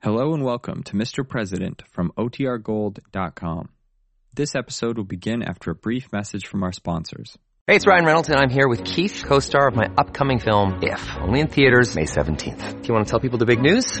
Hello and welcome to Mr. President from OTRGold.com. This episode will begin after a brief message from our sponsors. Hey, it's Ryan Reynolds, and I'm here with Keith, co star of my upcoming film, If, only in theaters, May 17th. Do you want to tell people the big news?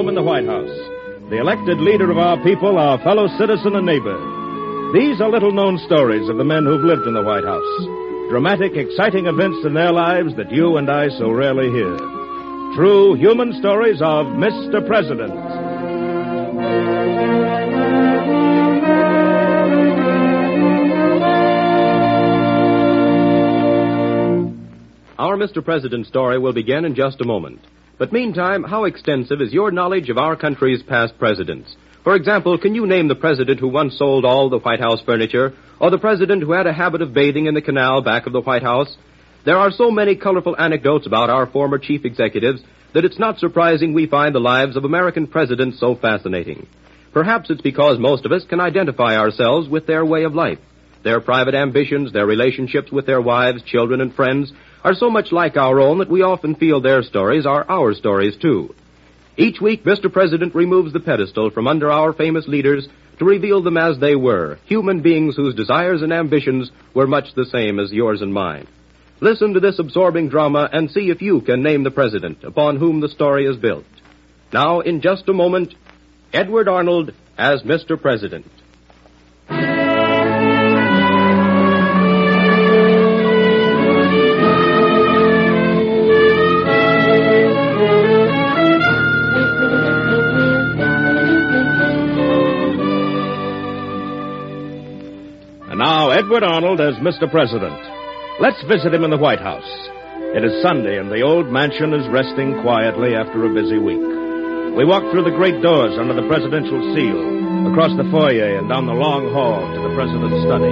Home in the White House, the elected leader of our people, our fellow citizen and neighbor. These are little known stories of the men who've lived in the White House. Dramatic, exciting events in their lives that you and I so rarely hear. True human stories of Mr. President. Our Mr. President story will begin in just a moment. But meantime, how extensive is your knowledge of our country's past presidents? For example, can you name the president who once sold all the White House furniture, or the president who had a habit of bathing in the canal back of the White House? There are so many colorful anecdotes about our former chief executives that it's not surprising we find the lives of American presidents so fascinating. Perhaps it's because most of us can identify ourselves with their way of life. Their private ambitions, their relationships with their wives, children, and friends are so much like our own that we often feel their stories are our stories too. Each week, Mr. President removes the pedestal from under our famous leaders to reveal them as they were, human beings whose desires and ambitions were much the same as yours and mine. Listen to this absorbing drama and see if you can name the president upon whom the story is built. Now, in just a moment, Edward Arnold as Mr. President. As Mr. President. Let's visit him in the White House. It is Sunday, and the old mansion is resting quietly after a busy week. We walk through the great doors under the presidential seal, across the foyer, and down the long hall to the president's study.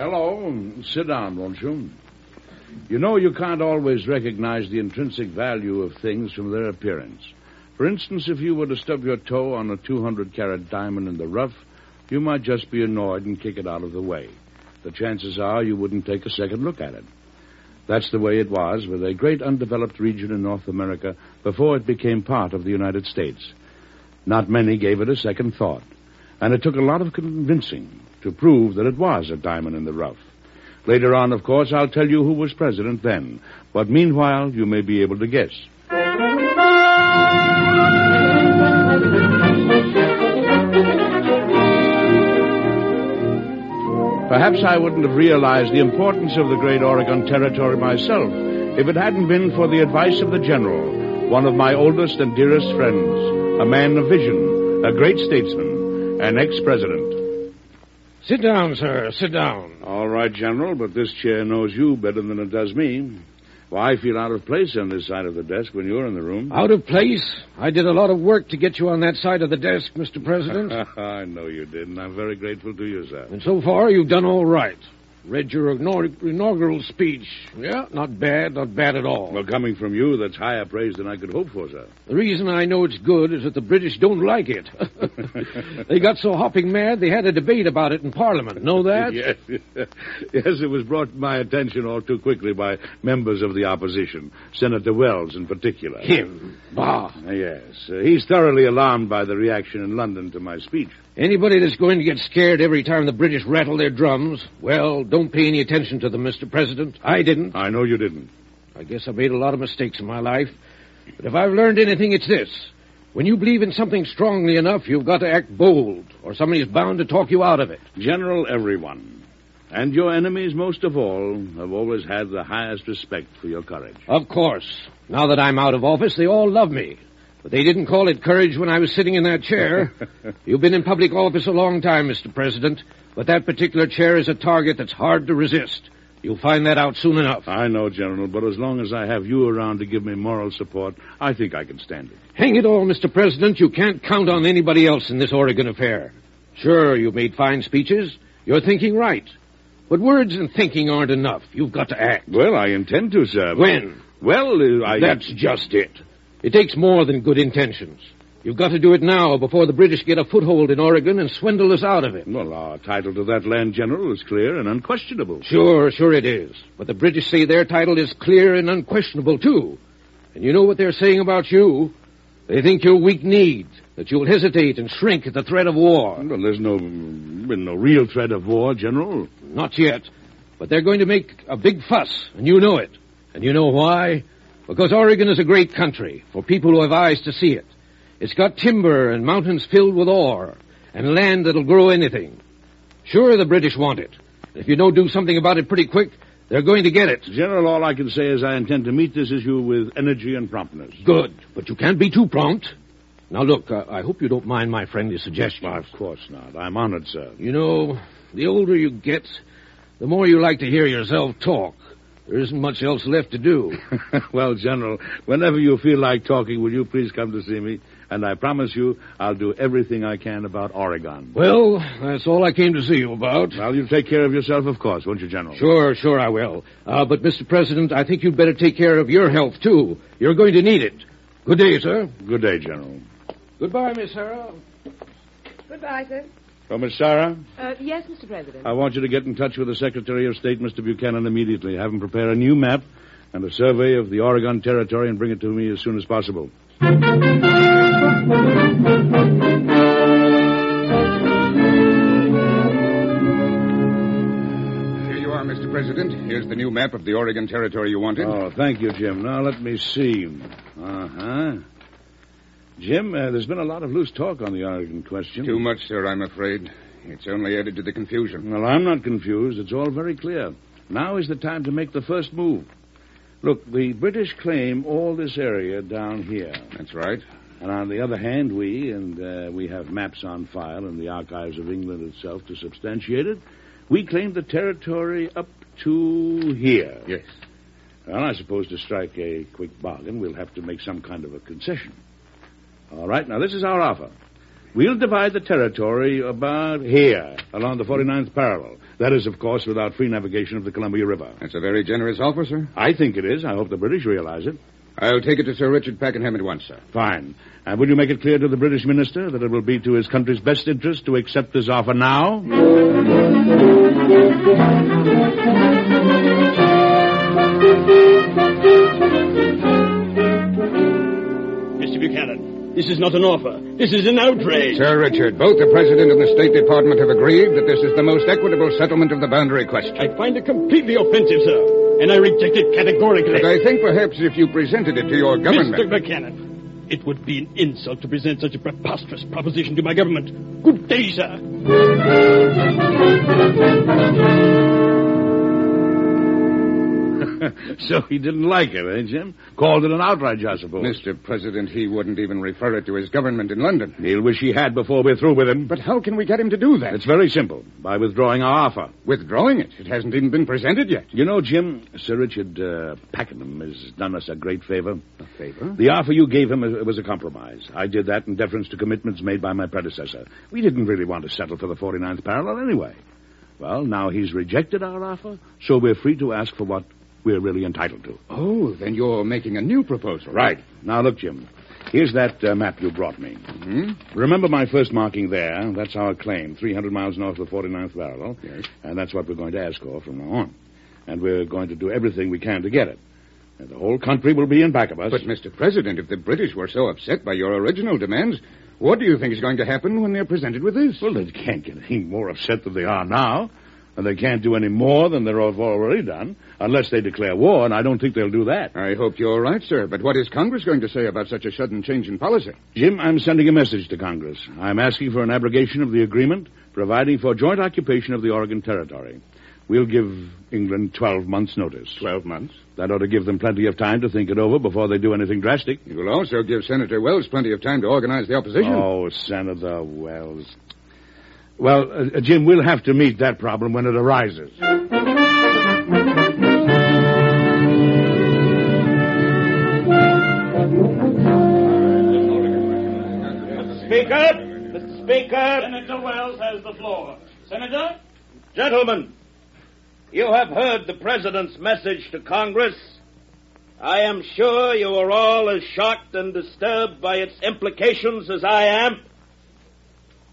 Hello. Sit down, won't you? You know, you can't always recognize the intrinsic value of things from their appearance. For instance, if you were to stub your toe on a 200 carat diamond in the rough, you might just be annoyed and kick it out of the way. The chances are you wouldn't take a second look at it. That's the way it was with a great undeveloped region in North America before it became part of the United States. Not many gave it a second thought, and it took a lot of convincing to prove that it was a diamond in the rough. Later on, of course, I'll tell you who was president then, but meanwhile, you may be able to guess. Perhaps I wouldn't have realized the importance of the great Oregon Territory myself if it hadn't been for the advice of the General, one of my oldest and dearest friends, a man of vision, a great statesman, an ex-president. Sit down, sir. Sit down. All right, General, but this chair knows you better than it does me. Well, I feel out of place on this side of the desk when you're in the room. Out of place? I did a lot of work to get you on that side of the desk, Mr. President. I know you did, and I'm very grateful to you, sir. and so far, you've done all right. Read your inaugural speech. Yeah, not bad, not bad at all. Well, coming from you, that's higher praise than I could hope for, sir. The reason I know it's good is that the British don't like it. they got so hopping mad they had a debate about it in Parliament. Know that? Yes, yes, it was brought to my attention all too quickly by members of the opposition, Senator Wells in particular. Him. Bah. Yes, uh, he's thoroughly alarmed by the reaction in London to my speech. Anybody that's going to get scared every time the British rattle their drums, well, don't pay any attention to them, Mr. President. I didn't. I know you didn't. I guess I've made a lot of mistakes in my life. But if I've learned anything, it's this. When you believe in something strongly enough, you've got to act bold, or somebody's bound to talk you out of it. General, everyone, and your enemies most of all, have always had the highest respect for your courage. Of course. Now that I'm out of office, they all love me. But they didn't call it courage when I was sitting in that chair. You've been in public office a long time, Mr. President, but that particular chair is a target that's hard to resist. You'll find that out soon enough. I know, General, but as long as I have you around to give me moral support, I think I can stand it. Hang it all, Mr. President, you can't count on anybody else in this Oregon affair. Sure, you've made fine speeches. You're thinking right. But words and thinking aren't enough. You've got to act. Well, I intend to, sir. When? Well, uh, I. That's just it. It takes more than good intentions. You've got to do it now before the British get a foothold in Oregon and swindle us out of it. Well, our title to that land, General, is clear and unquestionable. Sure, sure it is. But the British say their title is clear and unquestionable, too. And you know what they're saying about you? They think you're weak-kneed, that you'll hesitate and shrink at the threat of war. Well, there's no, been no real threat of war, General. Not yet. But they're going to make a big fuss, and you know it. And you know why? Because Oregon is a great country for people who have eyes to see it. It's got timber and mountains filled with ore, and land that'll grow anything. Sure, the British want it. If you don't do something about it pretty quick, they're going to get it. General, all I can say is I intend to meet this issue with energy and promptness. Good, but you can't be too prompt. Now, look, uh, I hope you don't mind my friendly suggestion. Of course not. I'm honored, sir. You know, the older you get, the more you like to hear yourself talk. There isn't much else left to do. well, General, whenever you feel like talking, will you please come to see me? And I promise you, I'll do everything I can about Oregon. Well, that's all I came to see you about. Well, you'll take care of yourself, of course, won't you, General? Sure, sure I will. Uh, but, Mr. President, I think you'd better take care of your health, too. You're going to need it. Good day, sir. Good day, General. Goodbye, Miss Sarah. Goodbye, sir. Miss Uh, yes, Mr. President. I want you to get in touch with the Secretary of State, Mr. Buchanan, immediately. Have him prepare a new map and a survey of the Oregon Territory and bring it to me as soon as possible. Here you are, Mr. President. Here's the new map of the Oregon Territory you wanted. Oh, thank you, Jim. Now, let me see. Uh huh. Jim, uh, there's been a lot of loose talk on the Oregon question. Too much, sir, I'm afraid. It's only added to the confusion. Well, I'm not confused. It's all very clear. Now is the time to make the first move. Look, the British claim all this area down here. That's right. And on the other hand, we, and uh, we have maps on file in the archives of England itself to substantiate it, we claim the territory up to here. Yes. Well, I suppose to strike a quick bargain, we'll have to make some kind of a concession. All right, now this is our offer. We'll divide the territory about here, along the 49th parallel. That is, of course, without free navigation of the Columbia River. That's a very generous offer, sir. I think it is. I hope the British realize it. I'll take it to Sir Richard Pakenham at once, sir. Fine. Uh, and will you make it clear to the British minister that it will be to his country's best interest to accept this offer now? This is not an offer. This is an outrage. Sir Richard, both the President and the State Department have agreed that this is the most equitable settlement of the boundary question. I find it completely offensive, sir, and I reject it categorically. But I think perhaps if you presented it to your government. Mr. Buchanan, it would be an insult to present such a preposterous proposition to my government. Good day, sir. so he didn't like it, eh, Jim? Called it an outrage, I suppose. Mr. President, he wouldn't even refer it to his government in London. He'll wish he had before we're through with him. But how can we get him to do that? It's very simple. By withdrawing our offer. Withdrawing it? It hasn't even been presented yet. You know, Jim, Sir Richard uh, Pakenham has done us a great favor. A favor? The offer you gave him was a compromise. I did that in deference to commitments made by my predecessor. We didn't really want to settle for the 49th parallel anyway. Well, now he's rejected our offer, so we're free to ask for what we're really entitled to. Oh, then you're making a new proposal. Right. Now, look, Jim. Here's that uh, map you brought me. Mm-hmm. Remember my first marking there? That's our claim, 300 miles north of the 49th parallel. Yes. And that's what we're going to ask for from now on. And we're going to do everything we can to get it. And the whole country will be in back of us. But, Mr. President, if the British were so upset by your original demands, what do you think is going to happen when they're presented with this? Well, they can't get any more upset than they are now. And they can't do any more than they've already done, unless they declare war, and I don't think they'll do that. I hope you're right, sir. But what is Congress going to say about such a sudden change in policy? Jim, I'm sending a message to Congress. I'm asking for an abrogation of the agreement, providing for joint occupation of the Oregon Territory. We'll give England 12 months' notice. Twelve months. That ought to give them plenty of time to think it over before they do anything drastic. It will also give Senator Wells plenty of time to organize the opposition. Oh, Senator Wells. Well, uh, Jim, we'll have to meet that problem when it arises. Speaker! Mr. Speaker! Senator Wells has the floor. Senator? Gentlemen, you have heard the President's message to Congress. I am sure you are all as shocked and disturbed by its implications as I am.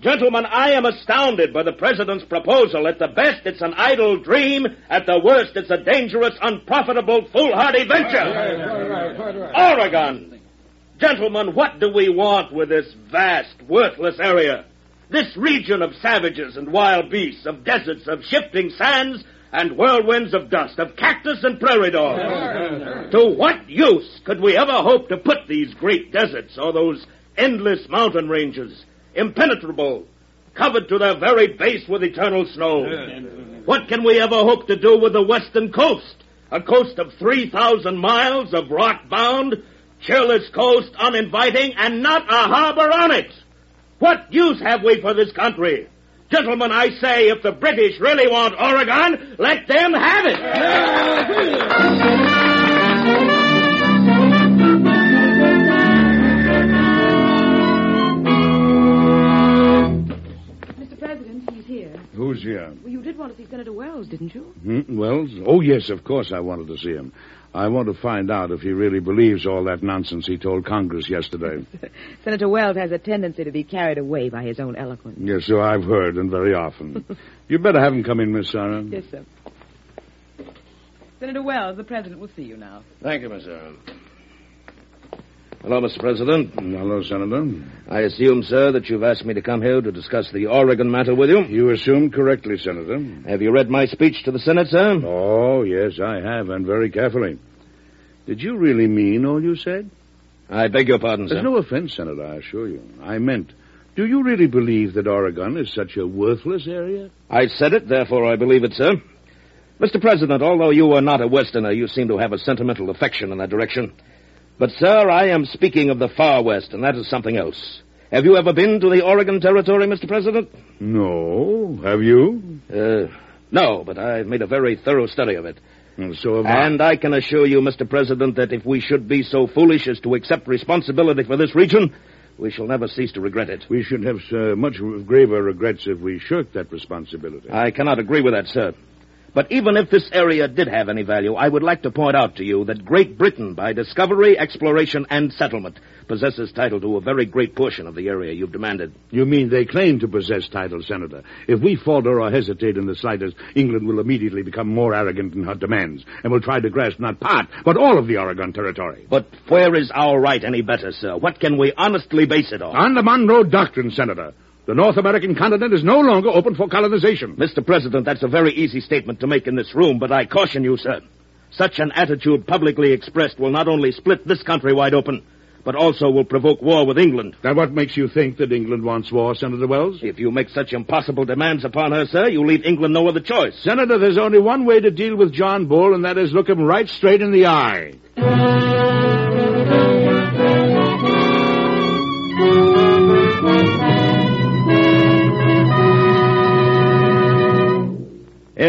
Gentlemen, I am astounded by the President's proposal. At the best, it's an idle dream. At the worst, it's a dangerous, unprofitable, foolhardy venture. Oregon! Gentlemen, what do we want with this vast, worthless area? This region of savages and wild beasts, of deserts, of shifting sands, and whirlwinds of dust, of cactus and prairie dogs. to what use could we ever hope to put these great deserts or those endless mountain ranges, impenetrable, covered to their very base with eternal snow? What can we ever hope to do with the western coast? A coast of 3,000 miles of rock bound, cheerless coast, uninviting, and not a harbor on it. What use have we for this country? Gentlemen, I say, if the British really want Oregon, let them have it. Who's here? Well, you did want to see Senator Wells, didn't you? Hmm? Wells? Oh, yes, of course I wanted to see him. I want to find out if he really believes all that nonsense he told Congress yesterday. Senator Wells has a tendency to be carried away by his own eloquence. yes, so I've heard, and very often. you better have him come in, Miss Sarah. Yes, sir. Senator Wells, the president will see you now. Thank you, Miss Earl. Hello, Mr. President. Hello, Senator. I assume, sir, that you've asked me to come here to discuss the Oregon matter with you. You assumed correctly, Senator. Have you read my speech to the Senate, sir? Oh, yes, I have, and very carefully. Did you really mean all you said? I beg your pardon, There's sir. no offense, Senator, I assure you. I meant, do you really believe that Oregon is such a worthless area? I said it, therefore I believe it, sir. Mr. President, although you are not a Westerner, you seem to have a sentimental affection in that direction. But, sir, I am speaking of the far West, and that is something else. Have you ever been to the Oregon Territory, Mr. President? No. Have you? Uh, no, but I've made a very thorough study of it. And so have I. And I can assure you, Mr. President, that if we should be so foolish as to accept responsibility for this region, we shall never cease to regret it. We should have uh, much graver regrets if we shirked that responsibility. I cannot agree with that, sir. But even if this area did have any value, I would like to point out to you that Great Britain, by discovery, exploration, and settlement, possesses title to a very great portion of the area you've demanded. You mean they claim to possess title, Senator? If we falter or hesitate in the slightest, England will immediately become more arrogant in her demands and will try to grasp not part, but all of the Oregon Territory. But where is our right any better, sir? What can we honestly base it on? On the Monroe Doctrine, Senator. The North American continent is no longer open for colonization. Mr. President, that's a very easy statement to make in this room, but I caution you, sir. Such an attitude publicly expressed will not only split this country wide open, but also will provoke war with England. Now, what makes you think that England wants war, Senator Wells? If you make such impossible demands upon her, sir, you leave England no other choice. Senator, there's only one way to deal with John Bull, and that is look him right straight in the eye.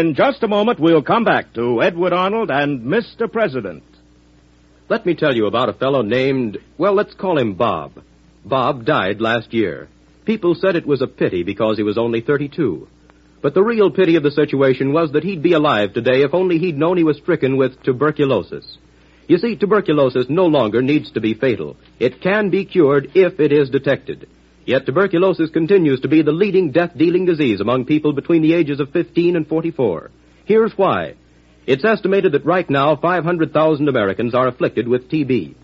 In just a moment, we'll come back to Edward Arnold and Mr. President. Let me tell you about a fellow named, well, let's call him Bob. Bob died last year. People said it was a pity because he was only 32. But the real pity of the situation was that he'd be alive today if only he'd known he was stricken with tuberculosis. You see, tuberculosis no longer needs to be fatal. It can be cured if it is detected. Yet tuberculosis continues to be the leading death-dealing disease among people between the ages of 15 and 44. Here's why. It's estimated that right now 500,000 Americans are afflicted with TB.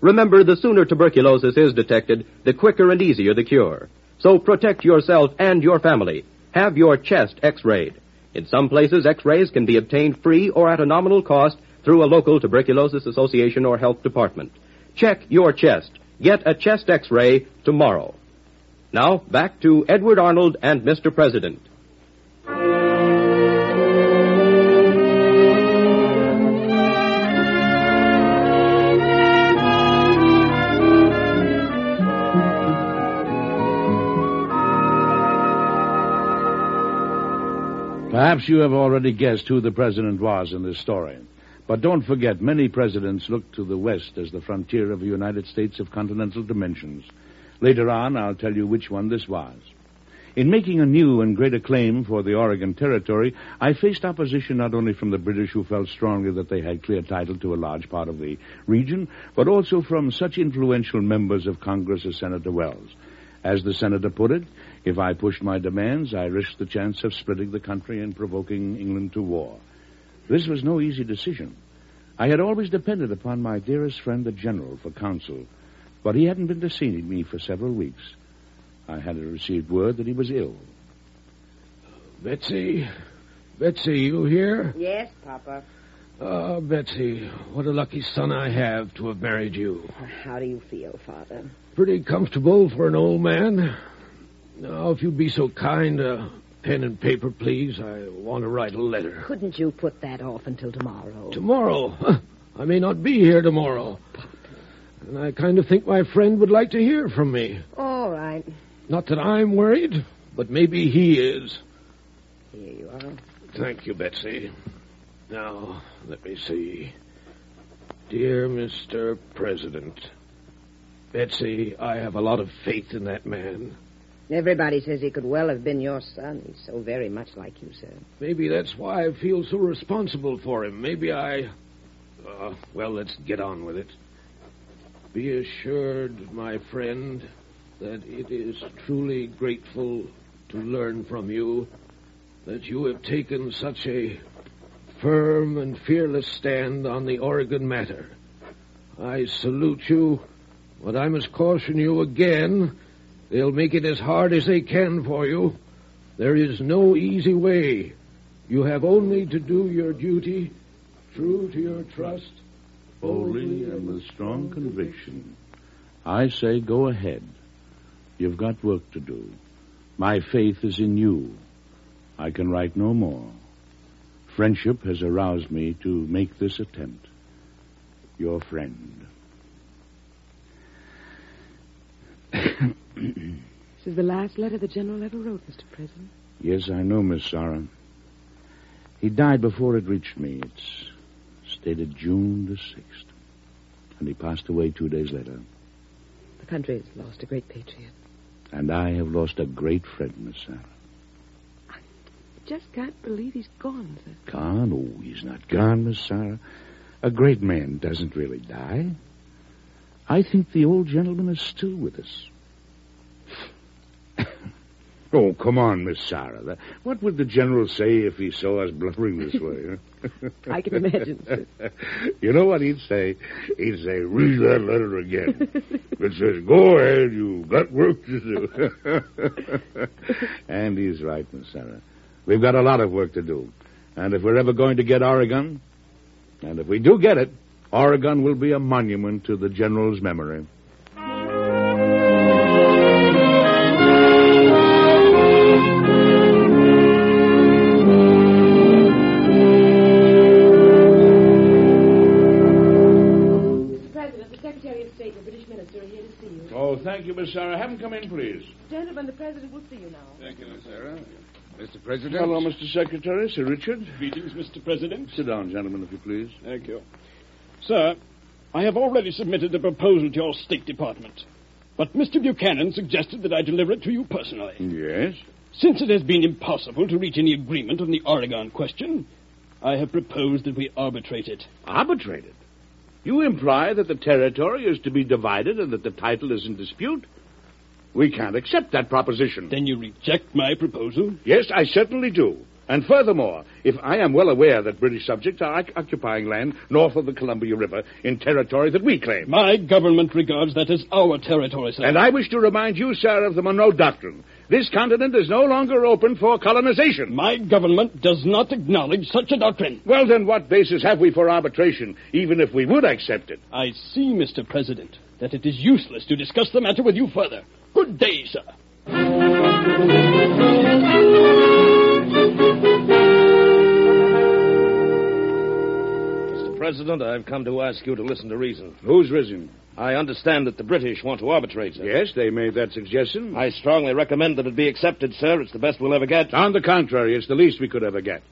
Remember, the sooner tuberculosis is detected, the quicker and easier the cure. So protect yourself and your family. Have your chest x-rayed. In some places, x-rays can be obtained free or at a nominal cost through a local tuberculosis association or health department. Check your chest. Get a chest x-ray tomorrow. Now, back to Edward Arnold and Mr. President. Perhaps you have already guessed who the president was in this story. But don't forget, many presidents looked to the west as the frontier of the United States of continental dimensions. Later on, I'll tell you which one this was. In making a new and greater claim for the Oregon Territory, I faced opposition not only from the British who felt strongly that they had clear title to a large part of the region, but also from such influential members of Congress as Senator Wells. As the senator put it, if I pushed my demands, I risked the chance of splitting the country and provoking England to war. This was no easy decision. I had always depended upon my dearest friend, the General, for counsel, but he hadn't been to see me for several weeks. I had received word that he was ill. Betsy, Betsy, you here? Yes, Papa. Oh, Betsy, what a lucky son I have to have married you. How do you feel, Father? Pretty comfortable for an old man. Now, if you'd be so kind, uh, pen and paper, please. I want to write a letter. Couldn't you put that off until tomorrow? Tomorrow? I may not be here tomorrow. And I kind of think my friend would like to hear from me. All right. Not that I'm worried, but maybe he is. Here you are. Thank you, Betsy. Now, let me see. Dear Mr. President, Betsy, I have a lot of faith in that man. Everybody says he could well have been your son. He's so very much like you, sir. Maybe that's why I feel so responsible for him. Maybe I. Uh, well, let's get on with it. Be assured, my friend, that it is truly grateful to learn from you that you have taken such a firm and fearless stand on the Oregon matter. I salute you, but I must caution you again. They'll make it as hard as they can for you. There is no easy way. You have only to do your duty, true to your trust, boldly and with strong conviction. I say go ahead. You've got work to do. My faith is in you. I can write no more. Friendship has aroused me to make this attempt. Your friend. This is the last letter the General ever wrote, Mr. President. Yes, I know, Miss Sarah. He died before it reached me. It's stated June the 6th. And he passed away two days later. The country has lost a great patriot. And I have lost a great friend, Miss Sarah. I just can't believe he's gone, sir. Gone? Oh, he's not gone, Miss Sarah. A great man doesn't really die. I think the old gentleman is still with us. Oh, come on, Miss Sarah. What would the general say if he saw us blubbering this way? Huh? I can imagine, sir. you know what he'd say? He'd say, read that letter again. it says, go ahead, you've got work to do. and he's right, Miss Sarah. We've got a lot of work to do. And if we're ever going to get Oregon, and if we do get it, Oregon will be a monument to the general's memory. Gentlemen, the President will see you now. Thank you, Miss Sarah. Mr. President. Hello, Mr. Secretary. Sir Richard. Greetings, Mr. President. Sit down, gentlemen, if you please. Thank you. Sir, I have already submitted a proposal to your State Department. But Mr. Buchanan suggested that I deliver it to you personally. Yes? Since it has been impossible to reach any agreement on the Oregon question, I have proposed that we arbitrate it. Arbitrate it? You imply that the territory is to be divided and that the title is in dispute? We can't accept that proposition. Then you reject my proposal? Yes, I certainly do. And furthermore, if I am well aware that British subjects are occupying land north of the Columbia River in territory that we claim. My government regards that as our territory, sir. And I wish to remind you, sir, of the Monroe Doctrine. This continent is no longer open for colonization. My government does not acknowledge such a doctrine. Well, then what basis have we for arbitration, even if we would accept it? I see, Mr. President, that it is useless to discuss the matter with you further. Good day, sir. Mr. President, I've come to ask you to listen to reason. Who's reason? I understand that the British want to arbitrate, sir. Yes, they made that suggestion. I strongly recommend that it be accepted, sir. It's the best we'll ever get. On the contrary, it's the least we could ever get.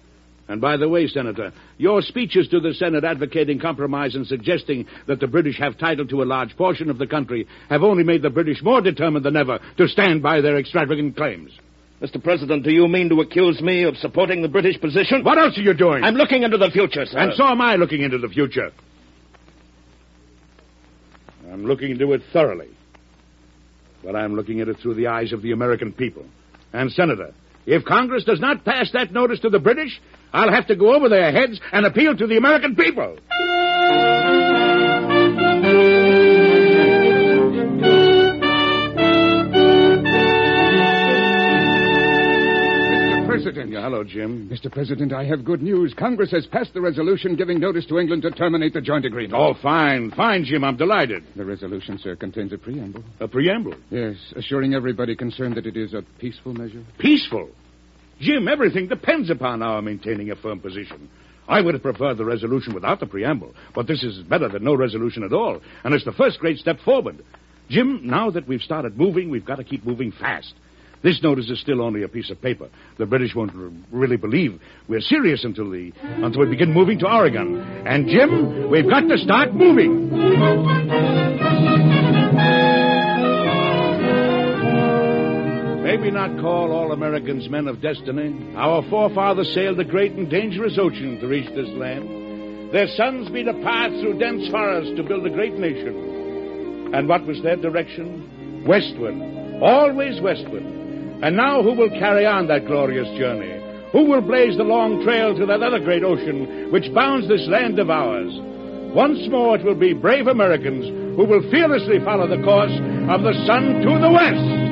And by the way, Senator, your speeches to the Senate advocating compromise and suggesting that the British have title to a large portion of the country have only made the British more determined than ever to stand by their extravagant claims. Mr. President, do you mean to accuse me of supporting the British position? What else are you doing? I'm looking into the future, sir. And so am I looking into the future. I'm looking into it thoroughly. But I'm looking at it through the eyes of the American people. And, Senator, if Congress does not pass that notice to the British, I'll have to go over their heads and appeal to the American people. Mr. President. Yeah, hello, Jim. Mr. President, I have good news. Congress has passed the resolution giving notice to England to terminate the joint agreement. Oh, fine, fine, Jim. I'm delighted. The resolution, sir, contains a preamble. A preamble? Yes, assuring everybody concerned that it is a peaceful measure. Peaceful? Jim, everything depends upon our maintaining a firm position. I would have preferred the resolution without the preamble, but this is better than no resolution at all, and it's the first great step forward. Jim, now that we've started moving, we've got to keep moving fast. This notice is still only a piece of paper. The British won't really believe we're serious until the until we begin moving to Oregon. And Jim, we've got to start moving. Maybe not call all Americans men of destiny. Our forefathers sailed the great and dangerous ocean to reach this land. Their sons beat a path through dense forests to build a great nation. And what was their direction? Westward. Always westward. And now who will carry on that glorious journey? Who will blaze the long trail to that other great ocean which bounds this land of ours? Once more it will be brave Americans who will fearlessly follow the course of the sun to the west.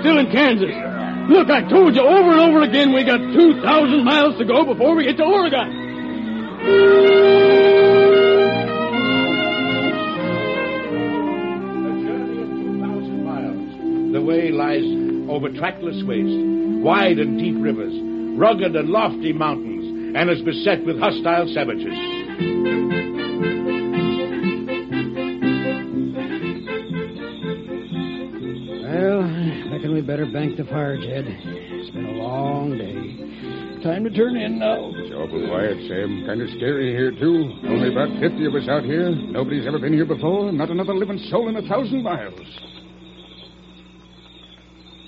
Still in Kansas. Look, I told you over and over again we got 2,000 miles to go before we get to Oregon. The way lies over trackless wastes, wide and deep rivers, rugged and lofty mountains, and is beset with hostile savages. We better bank the fire, Jed. It's been a long day. Time to turn in now. It's awful quiet, Sam. Kind of scary here, too. Only about 50 of us out here. Nobody's ever been here before. Not another living soul in a thousand miles.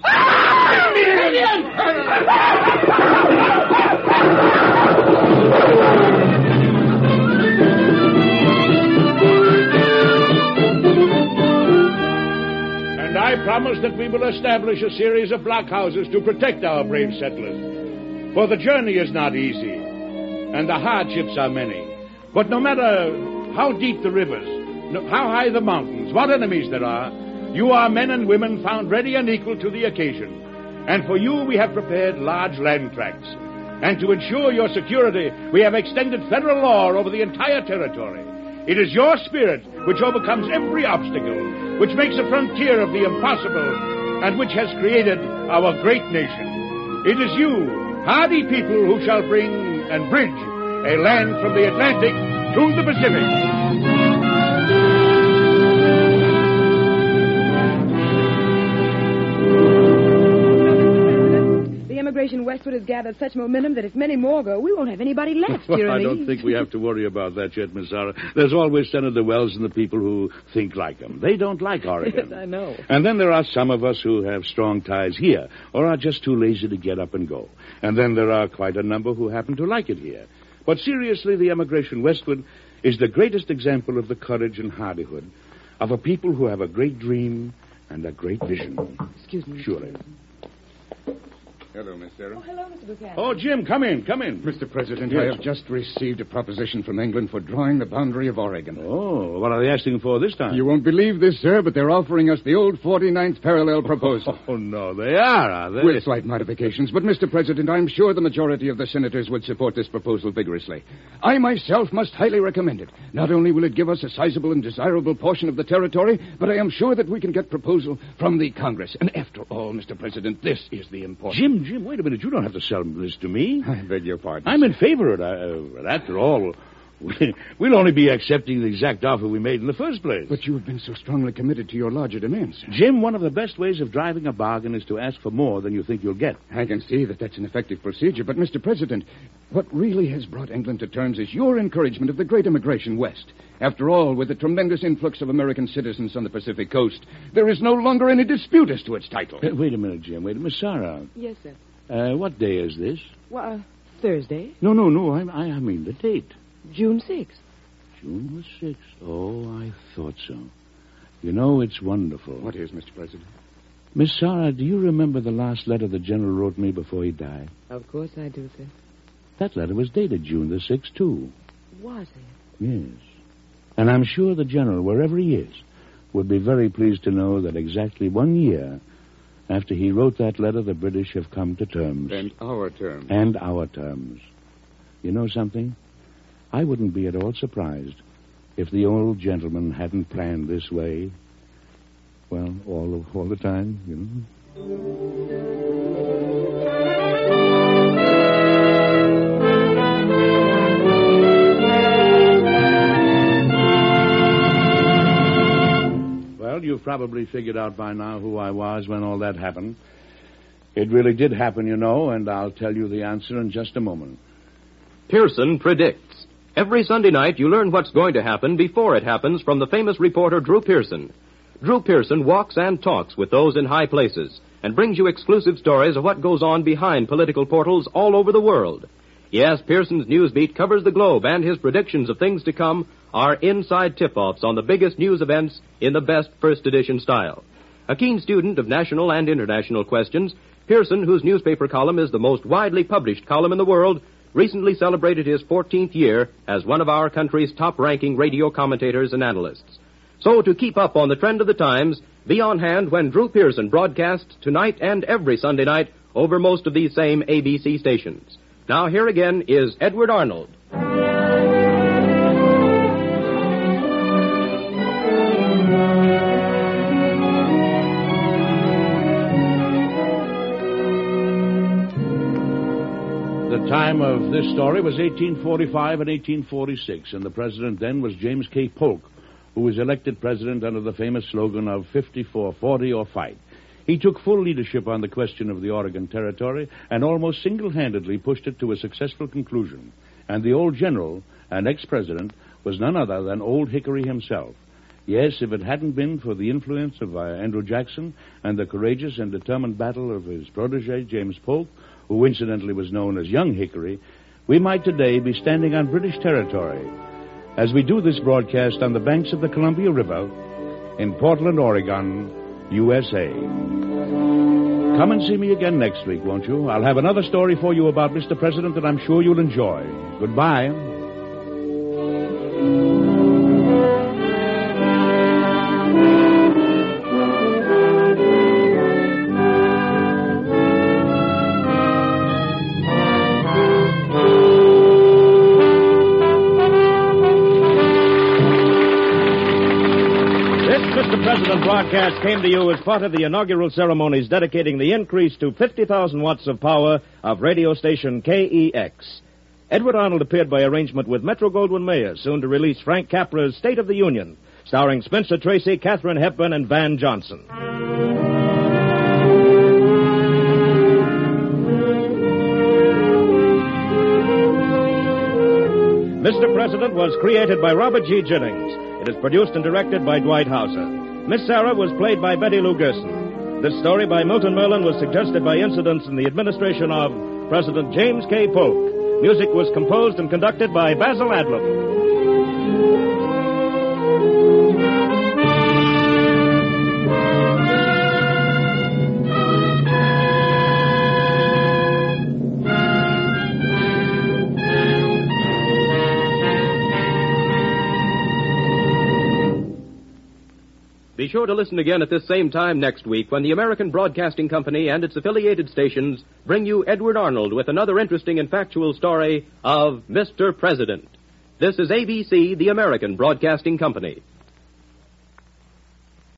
Ah! And I ah! Promise that we will establish a series of blockhouses to protect our brave settlers. For the journey is not easy, and the hardships are many. But no matter how deep the rivers, how high the mountains, what enemies there are, you are men and women found ready and equal to the occasion. And for you, we have prepared large land tracts. And to ensure your security, we have extended federal law over the entire territory. It is your spirit which overcomes every obstacle, which makes a frontier of the impossible, and which has created our great nation. It is you, hardy people, who shall bring and bridge a land from the Atlantic to the Pacific. Gathered such momentum that if many more go, we won't have anybody left well, here I don't think we have to worry about that yet, Miss Sarah. There's always Senator Wells and the people who think like him. They don't like Oregon. Yes, I know. And then there are some of us who have strong ties here, or are just too lazy to get up and go. And then there are quite a number who happen to like it here. But seriously, the emigration westward is the greatest example of the courage and hardihood of a people who have a great dream and a great vision. Excuse me. Surely. President. Hello, Miss Sarah. Oh, hello, Mr. Buchanan. Oh, Jim, come in, come in. Mr. President, Yes. I have just received a proposition from England for drawing the boundary of Oregon. Oh, what are they asking for this time? You won't believe this, sir, but they're offering us the old 49th parallel oh, proposal. Oh, no, they are, are they? With slight modifications, but, Mr. President, I'm sure the majority of the senators would support this proposal vigorously. I myself must highly recommend it. Not only will it give us a sizable and desirable portion of the territory, but I am sure that we can get proposal from the Congress. And after all, Mr. President, this is the important. Jim, Jim, wait a minute. You don't have to sell this to me. I beg your pardon. I'm in favor of it. Uh, after all, we'll only be accepting the exact offer we made in the first place. But you have been so strongly committed to your larger demands, sir. Jim, one of the best ways of driving a bargain is to ask for more than you think you'll get. I can see that that's an effective procedure, but, Mr. President, what really has brought England to terms is your encouragement of the great immigration west. After all, with the tremendous influx of American citizens on the Pacific coast, there is no longer any dispute as to its title. Uh, wait a minute, Jim. Wait a minute. Miss Sarah, Yes, sir. uh, what day is this? Well, uh, Thursday, No, no, no. I, I, I mean the date. June 6th. June the 6th. Oh, I thought so. You know, it's wonderful. What is, Mr. President? Miss Sarah, do you remember the last letter the General wrote me before he died? Of course I do, sir. That letter was dated June the 6th, too. Was it? Yes. And I'm sure the General, wherever he is, would be very pleased to know that exactly one year after he wrote that letter, the British have come to terms. And our terms. And our terms. You know something? I wouldn't be at all surprised if the old gentleman hadn't planned this way. Well, all of, all the time, you know. Well, you've probably figured out by now who I was when all that happened. It really did happen, you know, and I'll tell you the answer in just a moment. Pearson predicts. Every Sunday night, you learn what's going to happen before it happens from the famous reporter Drew Pearson. Drew Pearson walks and talks with those in high places and brings you exclusive stories of what goes on behind political portals all over the world. Yes, Pearson's Newsbeat covers the globe, and his predictions of things to come are inside tip-offs on the biggest news events in the best first edition style. A keen student of national and international questions, Pearson, whose newspaper column is the most widely published column in the world, recently celebrated his 14th year as one of our country's top-ranking radio commentators and analysts. So to keep up on the trend of the times, be on hand when Drew Pearson broadcasts tonight and every Sunday night over most of these same ABC stations. Now here again is Edward Arnold. The time of this story was 1845 and 1846, and the president then was James K. Polk, who was elected president under the famous slogan of 54 40 or fight. He took full leadership on the question of the Oregon Territory and almost single handedly pushed it to a successful conclusion. And the old general and ex president was none other than Old Hickory himself. Yes, if it hadn't been for the influence of uh, Andrew Jackson and the courageous and determined battle of his protege, James Polk, who incidentally was known as Young Hickory, we might today be standing on British territory as we do this broadcast on the banks of the Columbia River in Portland, Oregon, USA. Come and see me again next week, won't you? I'll have another story for you about Mr. President that I'm sure you'll enjoy. Goodbye. broadcast came to you as part of the inaugural ceremonies dedicating the increase to 50,000 watts of power of radio station KEX. Edward Arnold appeared by arrangement with Metro Goldwyn Mayer, soon to release Frank Capra's State of the Union, starring Spencer Tracy, Katharine Hepburn, and Van Johnson. Mr. President was created by Robert G. Jennings. It is produced and directed by Dwight Hauser. Miss Sarah was played by Betty Lou Gerson. This story by Milton Merlin was suggested by incidents in the administration of President James K. Polk. Music was composed and conducted by Basil Adlam. Be sure to listen again at this same time next week when the American Broadcasting Company and its affiliated stations bring you Edward Arnold with another interesting and factual story of Mr. President. This is ABC, the American Broadcasting Company.